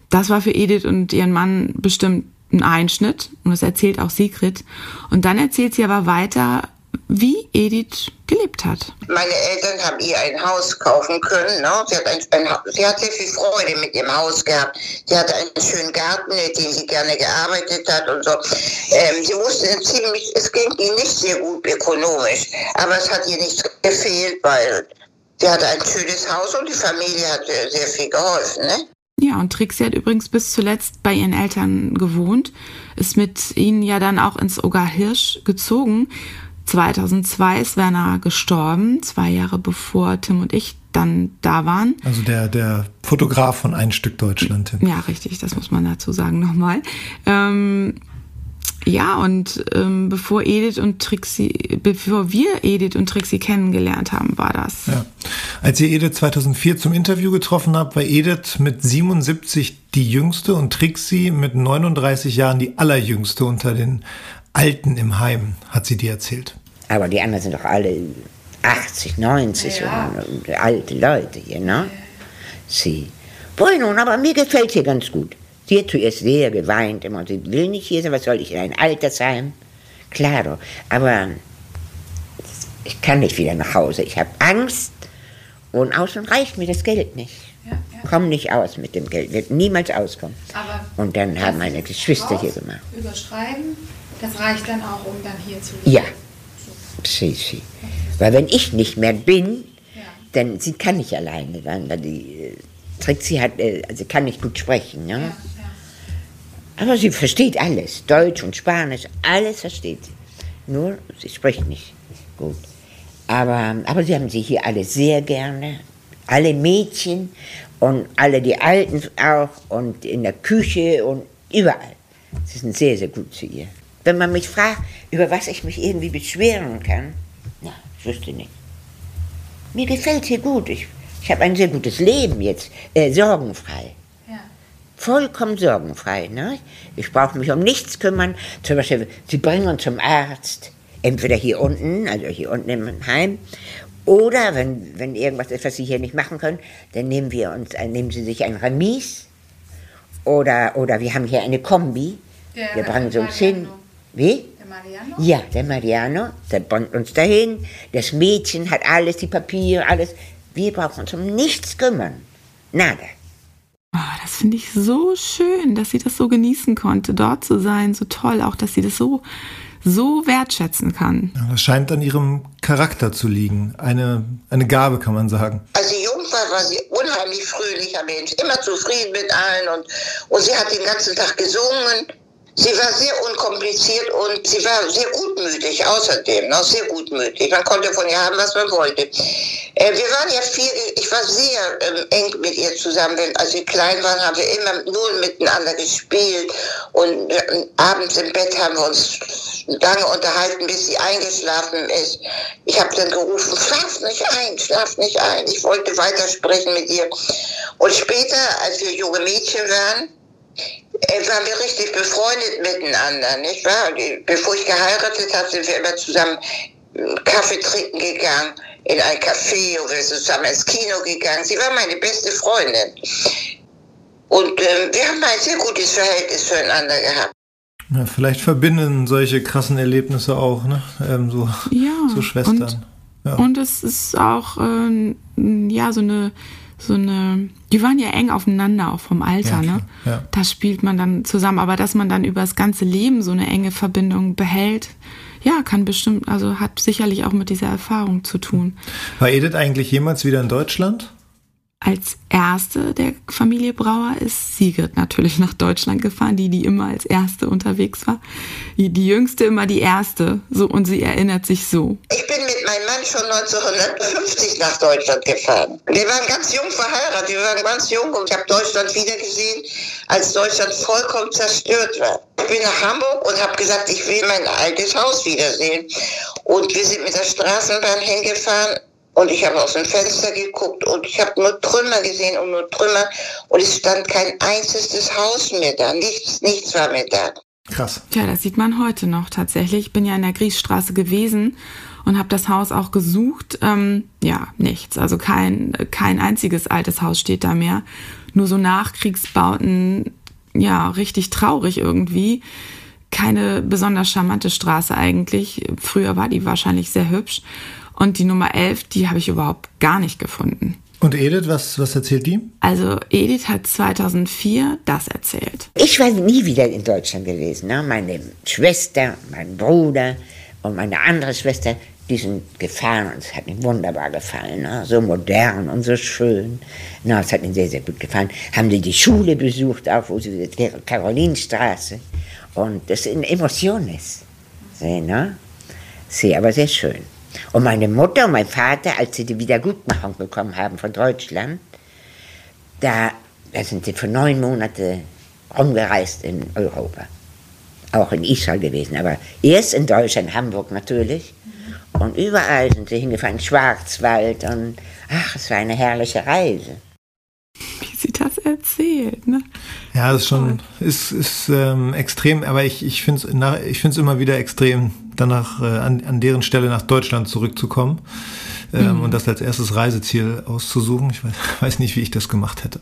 Speaker 4: Das war für Edith und ihren Mann bestimmt ein Einschnitt und das erzählt auch Sigrid. Und dann erzählt sie aber weiter, wie Edith gelebt hat.
Speaker 1: Meine Eltern haben ihr ein Haus kaufen können. Ne? Sie, hat ein, ein, sie hat sehr viel Freude mit ihrem Haus gehabt. Sie hatte einen schönen Garten, in dem sie gerne gearbeitet hat und so. Ähm, sie wusste ziemlich, es ging ihr nicht sehr gut ökonomisch, aber es hat ihr nichts gefehlt, weil sie hatte ein schönes Haus und die Familie hat sehr viel geholfen. Ne?
Speaker 4: Ja, und Trixie hat übrigens bis zuletzt bei ihren Eltern gewohnt, ist mit ihnen ja dann auch ins Ogar Hirsch gezogen 2002 ist Werner gestorben, zwei Jahre bevor Tim und ich dann da waren.
Speaker 3: Also der, der Fotograf von Ein Stück Deutschland.
Speaker 4: Ja, richtig, das muss man dazu sagen nochmal. Ähm, ja, und ähm, bevor Edith und Trixie, bevor wir Edith und Trixie kennengelernt haben, war das.
Speaker 3: Ja. Als ihr Edith 2004 zum Interview getroffen habt, war Edith mit 77 die jüngste und Trixie mit 39 Jahren die allerjüngste unter den Alten im Heim, hat sie dir erzählt.
Speaker 7: Aber die anderen sind doch alle 80, 90 ja. und, und alte Leute hier, ne? Sie. Wohl nun, aber mir gefällt hier ganz gut. Sie hat zuerst sehr geweint immer. Sie will nicht hier sein, was soll ich in ein Altersheim? Klaro, aber ich kann nicht wieder nach Hause. Ich habe Angst und außen reicht mir das Geld nicht. Ja, ja. Komm nicht aus mit dem Geld, wird niemals auskommen. Aber und dann haben meine Geschwister hier gemacht.
Speaker 8: Überschreiben das reicht dann auch, um dann hier zu leben?
Speaker 7: Ja. Sie. Weil wenn ich nicht mehr bin, ja. dann sie kann nicht alleine dann, weil die äh, Trixie hat, äh, also kann nicht gut sprechen, ne? Ja, ja. Aber sie versteht alles, Deutsch und Spanisch, alles versteht sie. Nur, sie spricht nicht gut. Aber, aber sie haben sie hier alle sehr gerne, alle Mädchen und alle die Alten auch und in der Küche und überall. Sie sind sehr, sehr gut zu ihr. Wenn man mich fragt, über was ich mich irgendwie beschweren kann, na, ich wüsste nicht. Mir gefällt hier gut. Ich, ich habe ein sehr gutes Leben jetzt, äh, sorgenfrei. Ja. Vollkommen sorgenfrei. Ne? Ich brauche mich um nichts kümmern. Zum Beispiel, sie bringen uns zum Arzt, entweder hier unten, also hier unten im Heim, oder wenn, wenn irgendwas ist, was sie hier nicht machen können, dann nehmen wir uns, äh, nehmen sie sich ein Remis oder, oder wir haben hier eine Kombi. Der wir bringen sie uns hin. Wie? Der Mariano? Ja, der Mariano, der bringt uns dahin. Das Mädchen hat alles, die Papiere, alles. Wir brauchen uns um nichts kümmern. Nada.
Speaker 4: Oh, das finde ich so schön, dass sie das so genießen konnte, dort zu sein. So toll auch, dass sie das so, so wertschätzen kann.
Speaker 3: Ja, das scheint an ihrem Charakter zu liegen. Eine, eine Gabe, kann man sagen.
Speaker 1: Als sie jung war, war sie unheimlich fröhlicher Mensch. Immer zufrieden mit allen. Und, und sie hat den ganzen Tag gesungen. Sie war sehr unkompliziert und sie war sehr gutmütig außerdem, noch sehr gutmütig. Man konnte von ihr haben, was man wollte. Äh, wir waren ja viel, ich war sehr ähm, eng mit ihr zusammen. Wenn, als wir klein waren, haben wir immer nur miteinander gespielt und äh, abends im Bett haben wir uns lange unterhalten, bis sie eingeschlafen ist. Ich habe dann gerufen, schlaf nicht ein, schlaf nicht ein. Ich wollte weitersprechen mit ihr. Und später, als wir junge Mädchen waren, waren wir richtig befreundet miteinander, nicht wahr? Bevor ich geheiratet habe, sind wir immer zusammen äh, Kaffee trinken gegangen. in ein Café und wir sind zusammen ins Kino gegangen. Sie war meine beste Freundin. Und ähm, wir haben ein sehr gutes Verhältnis zueinander gehabt.
Speaker 3: Ja, vielleicht verbinden solche krassen Erlebnisse auch, ne? Ähm, so,
Speaker 4: Ja,
Speaker 3: so Schwestern.
Speaker 4: und-
Speaker 3: ja.
Speaker 4: Und es ist auch, ähm, ja, so eine, so eine, die waren ja eng aufeinander, auch vom Alter,
Speaker 3: Ja,
Speaker 4: ne?
Speaker 3: ja.
Speaker 4: Da spielt man dann zusammen. Aber dass man dann über das ganze Leben so eine enge Verbindung behält, ja, kann bestimmt, also hat sicherlich auch mit dieser Erfahrung zu tun.
Speaker 3: War Edith eigentlich jemals wieder in Deutschland?
Speaker 4: Als erste der Familie Brauer ist Sigrid natürlich nach Deutschland gefahren, die, die immer als erste unterwegs war. Die, die jüngste immer die erste, so, und sie erinnert sich so.
Speaker 1: Ich bin mit meinem Mann schon 1950 nach Deutschland gefahren. Wir waren ganz jung verheiratet, wir waren ganz jung und ich habe Deutschland wiedergesehen, als Deutschland vollkommen zerstört war. Ich bin nach Hamburg und habe gesagt, ich will mein altes Haus wiedersehen. Und wir sind mit der Straßenbahn hingefahren und ich habe aus dem Fenster geguckt und ich habe nur Trümmer gesehen und nur Trümmer und es stand kein einziges Haus mehr da, nichts, nichts war mehr da.
Speaker 3: Krass.
Speaker 4: Tja, das sieht man heute noch tatsächlich. Ich bin ja in der Griesstraße gewesen und habe das Haus auch gesucht. Ähm, ja, nichts. Also kein, kein einziges altes Haus steht da mehr. Nur so Nachkriegsbauten, ja, richtig traurig irgendwie. Keine besonders charmante Straße eigentlich. Früher war die wahrscheinlich sehr hübsch. Und die Nummer 11, die habe ich überhaupt gar nicht gefunden.
Speaker 3: Und Edith, was, was erzählt die?
Speaker 4: Also Edith hat 2004 das erzählt.
Speaker 7: Ich war nie wieder in Deutschland gewesen. Ne? Meine Schwester, mein Bruder und meine andere Schwester, die sind gefahren und es hat mir wunderbar gefallen. Ne? So modern und so schön. Na, es hat mir sehr, sehr gut gefallen. Haben die die Schule besucht, auch wo sie, der Karolinstraße. Und das sind Emotionen. Sehr, ne? Sehr, aber sehr schön. Und meine Mutter und mein Vater, als sie die Wiedergutmachung bekommen haben von Deutschland, da, da sind sie für neun Monate rumgereist in Europa. Auch in Israel gewesen, aber erst in Deutschland, Hamburg natürlich. Und überall sind sie hingefahren, Schwarzwald und ach, es war eine herrliche Reise.
Speaker 4: Wie sie das erzählt, ne?
Speaker 3: Ja, das ist schon, ist, ist ähm, extrem, aber ich, ich finde es ich find's immer wieder extrem, danach äh, an, an deren Stelle nach Deutschland zurückzukommen ähm, und das als erstes Reiseziel auszusuchen. Ich weiß, weiß nicht, wie ich das gemacht hätte.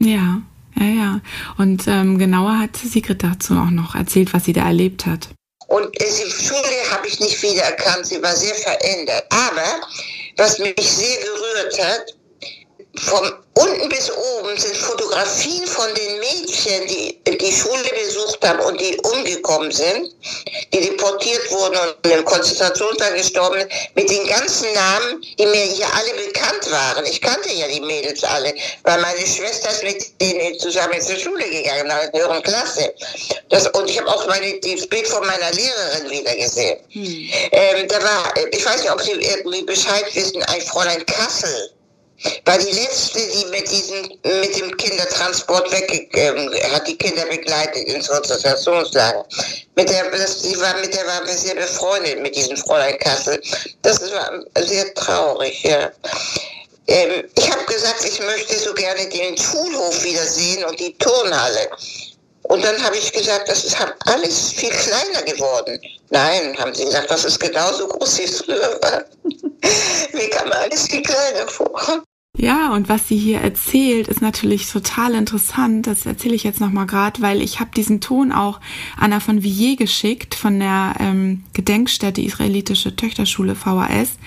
Speaker 4: Ja, ja, ja. Und ähm, genauer hat Sigrid dazu auch noch erzählt, was sie da erlebt hat.
Speaker 1: Und äh, die Schule habe ich nicht wiedererkannt, sie war sehr verändert. Aber was mich sehr gerührt hat, von unten bis oben sind Fotografien von den Mädchen, die die Schule besucht haben und die umgekommen sind, die deportiert wurden und im Konzentrationslager gestorben sind, mit den ganzen Namen, die mir hier alle bekannt waren. Ich kannte ja die Mädels alle, weil meine Schwester ist mit denen zusammen zur Schule gegangen, in der höheren Klasse. Das, und ich habe auch meine, das Bild von meiner Lehrerin wieder gesehen. Ähm, da war, ich weiß nicht, ob Sie irgendwie Bescheid wissen, ein Fräulein Kassel war die letzte, die mit diesem, mit dem Kindertransport weg, ähm, hat die Kinder begleitet ins Konzentrationslager. Mit der, das, die war, mit der waren wir sehr befreundet, mit diesem Fräulein Kassel. Das war sehr traurig, ja. Ähm, ich habe gesagt, ich möchte so gerne den Schulhof wiedersehen und die Turnhalle. Und dann habe ich gesagt, das ist alles viel kleiner geworden. Nein, haben sie gesagt, das ist genauso groß, wie es früher war. Mir kam alles viel kleiner vor.
Speaker 4: Ja, und was sie hier erzählt, ist natürlich total interessant. Das erzähle ich jetzt nochmal gerade, weil ich habe diesen Ton auch Anna von Villiers geschickt von der ähm, Gedenkstätte Israelitische Töchterschule VHS.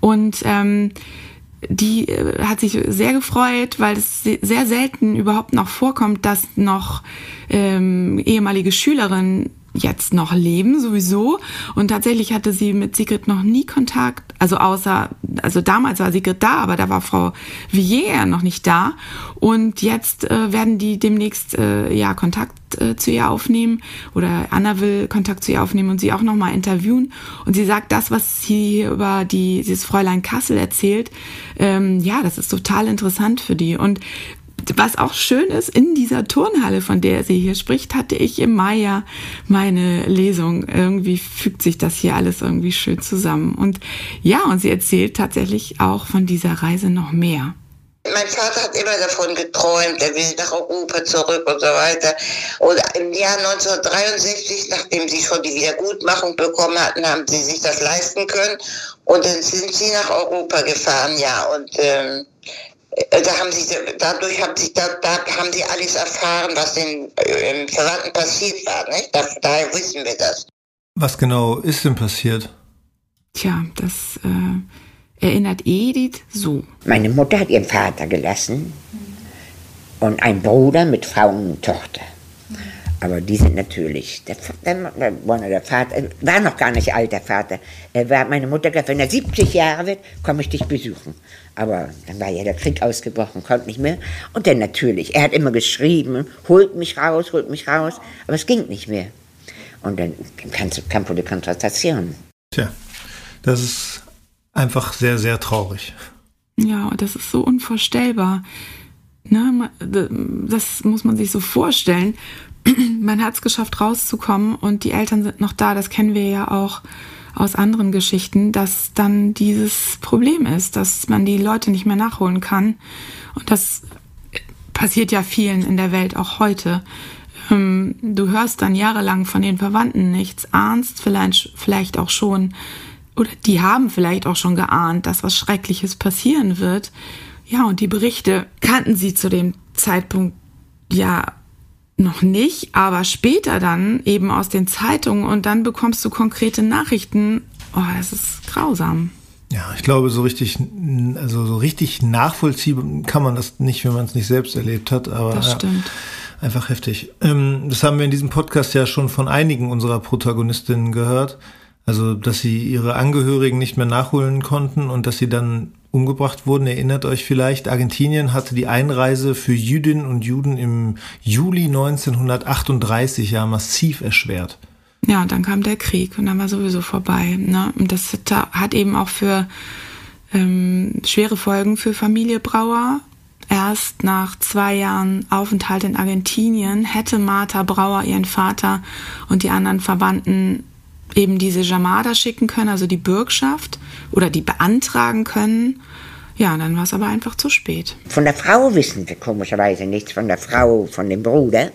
Speaker 4: Und ähm, die äh, hat sich sehr gefreut, weil es se- sehr selten überhaupt noch vorkommt, dass noch ähm, ehemalige Schülerinnen jetzt noch leben sowieso und tatsächlich hatte sie mit Sigrid noch nie Kontakt, also außer, also damals war Sigrid da, aber da war Frau Villiers noch nicht da. Und jetzt äh, werden die demnächst äh, ja Kontakt äh, zu ihr aufnehmen. Oder Anna will Kontakt zu ihr aufnehmen und sie auch nochmal interviewen. Und sie sagt, das, was sie hier über die, dieses Fräulein Kassel erzählt, ähm, ja, das ist total interessant für die. Und was auch schön ist, in dieser Turnhalle, von der sie hier spricht, hatte ich im Mai ja meine Lesung. Irgendwie fügt sich das hier alles irgendwie schön zusammen. Und ja, und sie erzählt tatsächlich auch von dieser Reise noch mehr.
Speaker 1: Mein Vater hat immer davon geträumt, er will nach Europa zurück und so weiter. Und im Jahr 1963, nachdem sie schon die Wiedergutmachung bekommen hatten, haben sie sich das leisten können. Und dann sind sie nach Europa gefahren, ja. Und ähm, da haben sie, dadurch haben sie, da, da haben sie alles erfahren, was den äh, Verwandten passiert war. Nicht? Da, daher wissen wir das.
Speaker 3: Was genau ist denn passiert?
Speaker 4: Tja, das äh, erinnert Edith so.
Speaker 7: Meine Mutter hat ihren Vater gelassen und einen Bruder mit Frau und Tochter. Aber die sind natürlich, der, der, der Vater, war noch gar nicht alt, der Vater. Er war, meine Mutter gesagt, wenn er 70 Jahre wird, komme ich dich besuchen. Aber dann war ja der Krieg ausgebrochen, konnte nicht mehr. Und dann natürlich, er hat immer geschrieben, holt mich raus, holt mich raus. Aber es ging nicht mehr. Und dann kam Campo de Konzentration.
Speaker 3: Tja, das ist einfach sehr, sehr traurig.
Speaker 4: Ja, das ist so unvorstellbar. Ne, das muss man sich so vorstellen. Man hat es geschafft, rauszukommen und die Eltern sind noch da. Das kennen wir ja auch aus anderen Geschichten, dass dann dieses Problem ist, dass man die Leute nicht mehr nachholen kann. Und das passiert ja vielen in der Welt auch heute. Ähm, du hörst dann jahrelang von den Verwandten nichts, ahnst vielleicht, vielleicht auch schon, oder die haben vielleicht auch schon geahnt, dass was Schreckliches passieren wird. Ja, und die Berichte kannten sie zu dem Zeitpunkt ja noch nicht, aber später dann eben aus den Zeitungen und dann bekommst du konkrete Nachrichten. Oh, es ist grausam.
Speaker 3: Ja, ich glaube, so richtig, also so richtig nachvollziehen kann man das nicht, wenn man es nicht selbst erlebt hat. Aber
Speaker 4: das stimmt.
Speaker 3: Ja, einfach heftig. Ähm, das haben wir in diesem Podcast ja schon von einigen unserer Protagonistinnen gehört. Also, dass sie ihre Angehörigen nicht mehr nachholen konnten und dass sie dann umgebracht wurden. Erinnert euch vielleicht, Argentinien hatte die Einreise für Jüdinnen und Juden im Juli 1938 ja massiv erschwert.
Speaker 4: Ja, und dann kam der Krieg und dann war sowieso vorbei. Ne? Und das hat eben auch für ähm, schwere Folgen für Familie Brauer. Erst nach zwei Jahren Aufenthalt in Argentinien hätte Martha Brauer ihren Vater und die anderen Verwandten eben diese Jamada schicken können, also die Bürgschaft oder die beantragen können. Ja, dann war es aber einfach zu spät.
Speaker 7: Von der Frau wissen wir komischerweise nichts, von der Frau, von dem Bruder,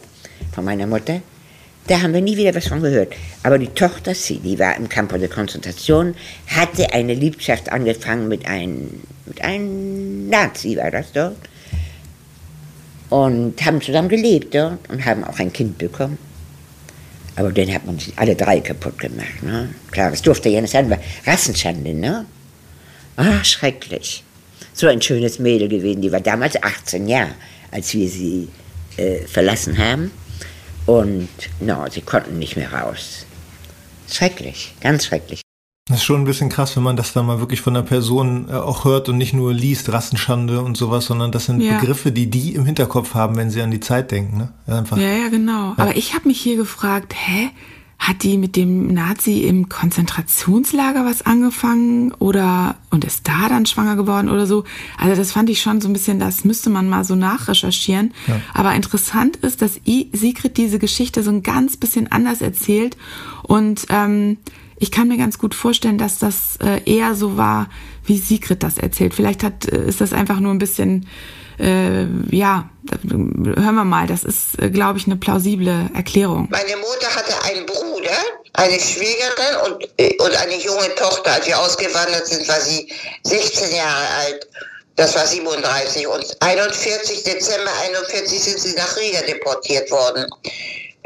Speaker 7: von meiner Mutter. Da haben wir nie wieder was von gehört. Aber die Tochter, sie, die war im Campo de Konzentration, hatte eine Liebschaft angefangen mit einem, mit einem Nazi, war das dort. Und haben zusammen gelebt dort und haben auch ein Kind bekommen. Aber den hat man alle drei kaputt gemacht. Ne? Klar, das durfte ja nicht sein, war Rassenschande, ne? Ah, schrecklich. So ein schönes Mädel gewesen, die war damals 18 Jahre, als wir sie äh, verlassen haben. Und no, sie konnten nicht mehr raus. Schrecklich, ganz schrecklich.
Speaker 3: Das ist schon ein bisschen krass, wenn man das dann mal wirklich von der Person äh, auch hört und nicht nur liest, Rassenschande und sowas, sondern das sind ja. Begriffe, die die im Hinterkopf haben, wenn sie an die Zeit denken. Ne?
Speaker 4: Einfach, ja, ja, genau. Ja. Aber ich habe mich hier gefragt, hä? Hat die mit dem Nazi im Konzentrationslager was angefangen oder und ist da dann schwanger geworden oder so? Also das fand ich schon so ein bisschen, das müsste man mal so nachrecherchieren. Ja. Aber interessant ist, dass Sigrid diese Geschichte so ein ganz bisschen anders erzählt und ähm, ich kann mir ganz gut vorstellen, dass das äh, eher so war, wie Sigrid das erzählt. Vielleicht hat, äh, ist das einfach nur ein bisschen, äh, ja, hören wir mal, das ist, äh, glaube ich, eine plausible Erklärung.
Speaker 1: Meine Mutter hatte einen Bruder, eine Schwiegerin und, äh, und eine junge Tochter. Als wir ausgewandert sind, war sie 16 Jahre alt. Das war 37 und 41 Dezember 41 sind sie nach Riga deportiert worden.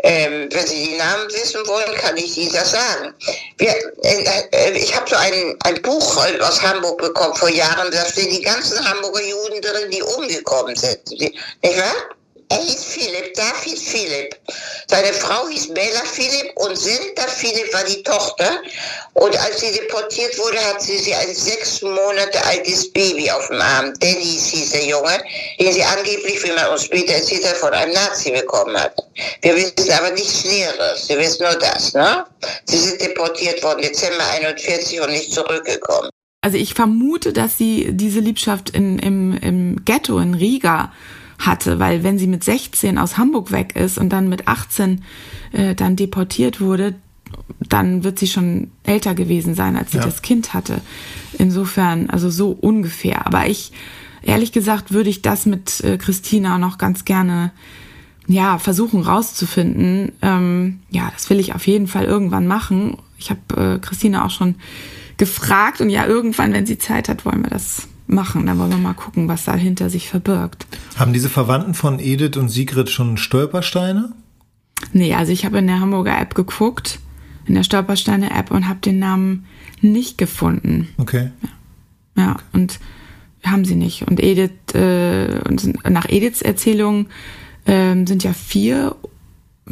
Speaker 1: Ähm, wenn Sie die Namen wissen wollen, kann ich Ihnen das sagen. Wir, äh, äh, ich habe so ein, ein Buch aus Hamburg bekommen vor Jahren, da stehen die ganzen Hamburger Juden drin, die umgekommen sind. Nicht wahr? Er hieß Philipp, David Philipp. Seine Frau hieß Bella Philipp und Sinta Philipp war die Tochter. Und als sie deportiert wurde, hat sie sie ein sechs Monate altes Baby auf dem Arm. Dennis hieß der Junge, den sie angeblich, wie man uns später erzählt hat, von einem Nazi bekommen hat. Wir wissen aber nichts Näheres. Wir wissen nur das, ne? Sie sind deportiert worden, Dezember 41 und nicht zurückgekommen.
Speaker 4: Also ich vermute, dass sie diese Liebschaft in, im, im Ghetto in Riga hatte, weil wenn sie mit 16 aus Hamburg weg ist und dann mit 18 äh, dann deportiert wurde, dann wird sie schon älter gewesen sein, als sie ja. das Kind hatte. Insofern, also so ungefähr. Aber ich, ehrlich gesagt würde ich das mit äh, Christina noch ganz gerne ja, versuchen rauszufinden. Ähm, ja, das will ich auf jeden Fall irgendwann machen. Ich habe äh, Christina auch schon gefragt und ja, irgendwann, wenn sie Zeit hat, wollen wir das machen. Dann wollen wir mal gucken, was dahinter sich verbirgt.
Speaker 3: Haben diese Verwandten von Edith und Sigrid schon Stolpersteine?
Speaker 4: Nee, also ich habe in der Hamburger App geguckt, in der Stolpersteine-App und habe den Namen nicht gefunden.
Speaker 3: Okay.
Speaker 4: Ja, ja und haben sie nicht. Und Edith, äh, und nach Ediths Erzählung ähm, sind ja vier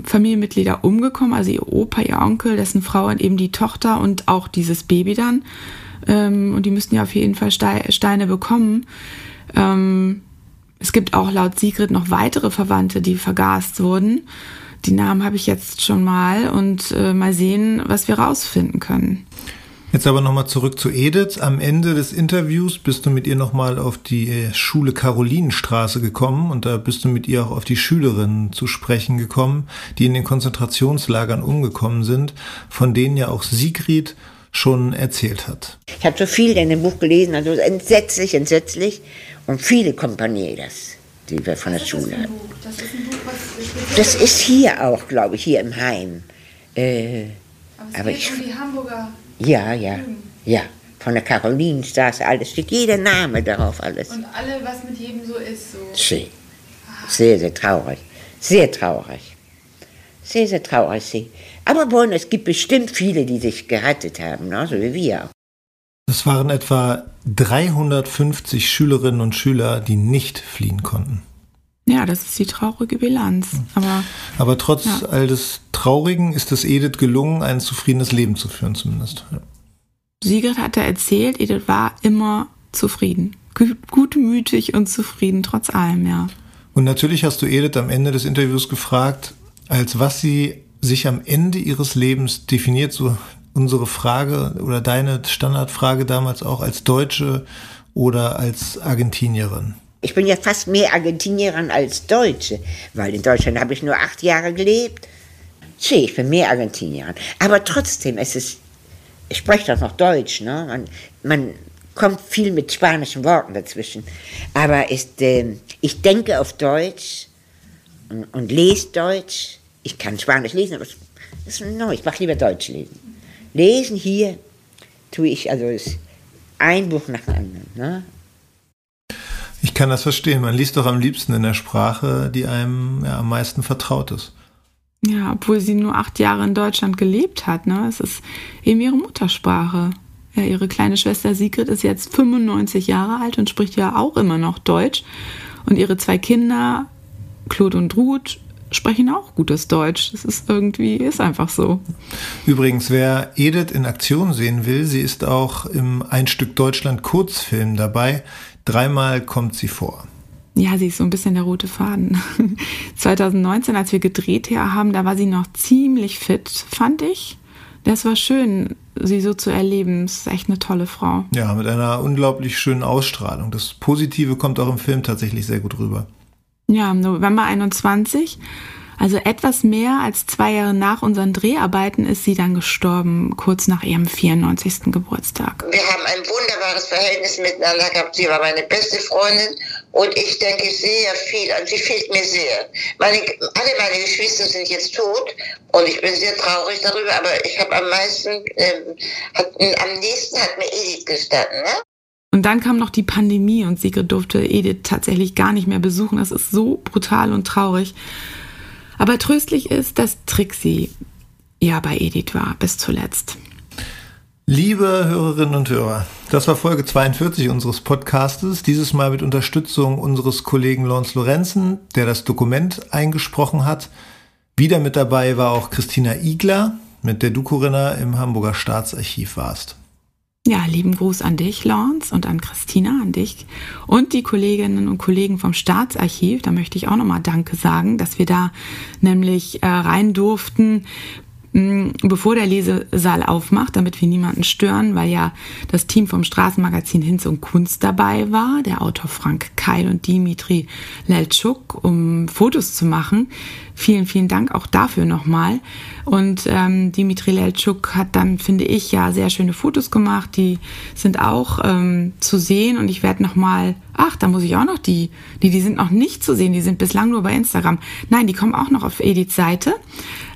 Speaker 4: Familienmitglieder umgekommen, also ihr Opa, ihr Onkel, dessen Frau und eben die Tochter und auch dieses Baby dann. Ähm, und die müssten ja auf jeden Fall Steine bekommen. Ähm, es gibt auch laut Sigrid noch weitere Verwandte, die vergast wurden. Die Namen habe ich jetzt schon mal und äh, mal sehen, was wir rausfinden können.
Speaker 3: Jetzt aber nochmal zurück zu Edith. Am Ende des Interviews bist du mit ihr nochmal auf die äh, Schule Karolinenstraße gekommen und da bist du mit ihr auch auf die Schülerinnen zu sprechen gekommen, die in den Konzentrationslagern umgekommen sind, von denen ja auch Sigrid schon erzählt hat.
Speaker 7: Ich habe so viel in dem Buch gelesen, also entsetzlich, entsetzlich und viele Kompaniers, die wir von der Schule hatten. Das Buch, was Das ist hier auch, glaube ich, hier im Heim. Äh,
Speaker 8: aber es aber geht ich, um die Hamburger
Speaker 7: ja, ja, ja. Von der Karolinenstraße, alles steht jeder Name darauf, alles.
Speaker 8: Und alle, was mit jedem so ist, so.
Speaker 7: Sehr, sehr, sehr traurig. Sehr traurig. Sehr, sehr traurig, sie. Aber bon, es gibt bestimmt viele, die sich gerettet haben, ne? so wie wir.
Speaker 3: Es waren etwa 350 Schülerinnen und Schüler, die nicht fliehen konnten.
Speaker 4: Ja, das ist die traurige Bilanz. Aber,
Speaker 3: Aber trotz ja. all des Traurigen ist es Edith gelungen, ein zufriedenes Leben zu führen, zumindest. Ja.
Speaker 4: Sigrid hatte erzählt, Edith war immer zufrieden. Gutmütig und zufrieden, trotz allem, ja.
Speaker 3: Und natürlich hast du Edith am Ende des Interviews gefragt, als was sie sich am Ende ihres Lebens definiert, so unsere Frage oder deine Standardfrage damals auch als Deutsche oder als Argentinierin.
Speaker 7: Ich bin ja fast mehr Argentinierin als Deutsche, weil in Deutschland habe ich nur acht Jahre gelebt. See, ich bin mehr Argentinierin. Aber trotzdem, es ist, ich spreche doch noch Deutsch, ne? Man, man kommt viel mit spanischen Worten dazwischen. Aber ist, äh, ich denke auf Deutsch und, und lese Deutsch. Ich kann Spanisch lesen, aber das ist neu. Ich mache lieber Deutsch lesen. Lesen hier tue ich, also ist ein Buch nach dem anderen. Ne?
Speaker 3: Ich kann das verstehen. Man liest doch am liebsten in der Sprache, die einem ja, am meisten vertraut ist.
Speaker 4: Ja, obwohl sie nur acht Jahre in Deutschland gelebt hat. Ne? Es ist eben ihre Muttersprache. Ja, ihre kleine Schwester Sigrid ist jetzt 95 Jahre alt und spricht ja auch immer noch Deutsch. Und ihre zwei Kinder, Claude und Ruth, sprechen auch gutes Deutsch. Das ist irgendwie, ist einfach so.
Speaker 3: Übrigens, wer Edith in Aktion sehen will, sie ist auch im Ein Stück Deutschland Kurzfilm dabei. Dreimal kommt sie vor.
Speaker 4: Ja, sie ist so ein bisschen der rote Faden. 2019, als wir gedreht haben, da war sie noch ziemlich fit, fand ich. Das war schön, sie so zu erleben. Das ist echt eine tolle Frau.
Speaker 3: Ja, mit einer unglaublich schönen Ausstrahlung. Das Positive kommt auch im Film tatsächlich sehr gut rüber.
Speaker 4: Ja, im November 21 also etwas mehr als zwei Jahre nach unseren Dreharbeiten ist sie dann gestorben, kurz nach ihrem 94. Geburtstag.
Speaker 1: Wir haben ein wunderbares Verhältnis miteinander gehabt. Sie war meine beste Freundin und ich denke sehr viel an sie fehlt mir sehr. Meine, alle meine Geschwister sind jetzt tot und ich bin sehr traurig darüber, aber ich habe am meisten, äh, hat, am nächsten hat mir Edith gestanden. Ne?
Speaker 4: Und dann kam noch die Pandemie und Sigrid durfte Edith tatsächlich gar nicht mehr besuchen. Das ist so brutal und traurig. Aber tröstlich ist, dass Trixie ja bei Edith war bis zuletzt.
Speaker 3: Liebe Hörerinnen und Hörer, das war Folge 42 unseres Podcastes, dieses Mal mit Unterstützung unseres Kollegen Lons Lorenzen, der das Dokument eingesprochen hat. Wieder mit dabei war auch Christina Igler, mit der du Corinna im Hamburger Staatsarchiv warst.
Speaker 4: Ja, lieben Gruß an dich, Lawrence, und an Christina, an dich und die Kolleginnen und Kollegen vom Staatsarchiv. Da möchte ich auch nochmal Danke sagen, dass wir da nämlich äh, rein durften bevor der Lesesaal aufmacht, damit wir niemanden stören, weil ja das Team vom Straßenmagazin Hinz und Kunst dabei war, der Autor Frank Keil und Dimitri Leltschuk, um Fotos zu machen. Vielen, vielen Dank auch dafür nochmal. Und ähm, Dimitri Leltschuk hat dann, finde ich, ja sehr schöne Fotos gemacht. Die sind auch ähm, zu sehen und ich werde nochmal ach, da muss ich auch noch die, die, die sind noch nicht zu sehen, die sind bislang nur bei Instagram. Nein, die kommen auch noch auf Ediths Seite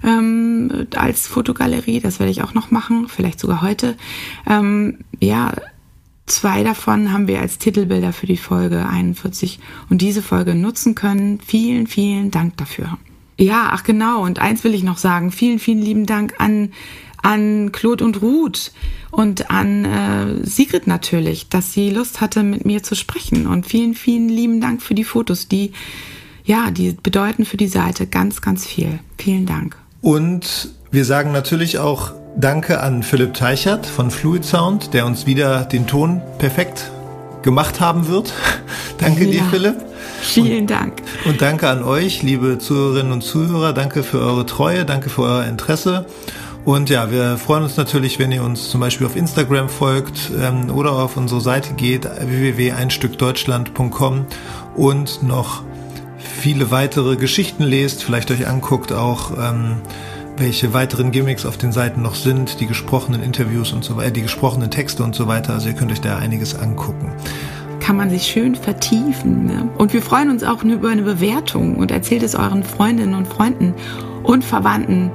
Speaker 4: ähm, als Fotogalerie, das werde ich auch noch machen, vielleicht sogar heute. Ähm, ja, zwei davon haben wir als Titelbilder für die Folge 41 und diese Folge nutzen können. Vielen, vielen Dank dafür. Ja, ach genau, und eins will ich noch sagen, vielen, vielen lieben Dank an an Claude und Ruth und an äh, Sigrid natürlich, dass sie Lust hatte, mit mir zu sprechen. Und vielen, vielen lieben Dank für die Fotos, die, ja, die bedeuten für die Seite ganz, ganz viel. Vielen Dank.
Speaker 3: Und wir sagen natürlich auch Danke an Philipp Teichert von Fluid Sound, der uns wieder den Ton perfekt gemacht haben wird. danke ja. dir, Philipp.
Speaker 4: Vielen Dank.
Speaker 3: Und danke an euch, liebe Zuhörerinnen und Zuhörer. Danke für eure Treue, danke für euer Interesse. Und ja, wir freuen uns natürlich, wenn ihr uns zum Beispiel auf Instagram folgt ähm, oder auf unsere Seite geht, www.einstückdeutschland.com und noch viele weitere Geschichten lest, vielleicht euch anguckt auch, ähm, welche weiteren Gimmicks auf den Seiten noch sind, die gesprochenen Interviews und so weiter, die gesprochenen Texte und so weiter. Also ihr könnt euch da einiges angucken
Speaker 4: kann man sich schön vertiefen. Ne? Und wir freuen uns auch über eine Bewertung und erzählt es euren Freundinnen und Freunden und Verwandten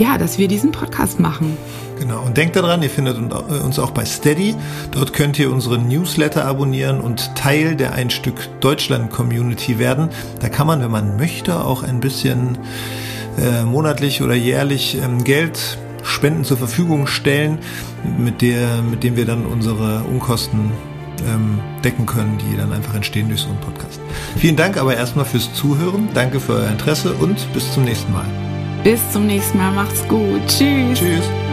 Speaker 4: ja, dass wir diesen Podcast machen.
Speaker 3: Genau. Und denkt daran, ihr findet uns auch bei Steady. Dort könnt ihr unseren Newsletter abonnieren und Teil der Ein Stück Deutschland Community werden. Da kann man, wenn man möchte, auch ein bisschen äh, monatlich oder jährlich ähm, Geld Spenden zur Verfügung stellen, mit der, mit dem wir dann unsere Unkosten ähm, decken können, die dann einfach entstehen durch so einen Podcast. Vielen Dank aber erstmal fürs Zuhören. Danke für euer Interesse und bis zum nächsten Mal.
Speaker 4: Bis zum nächsten Mal. Macht's gut. Tschüss. Tschüss.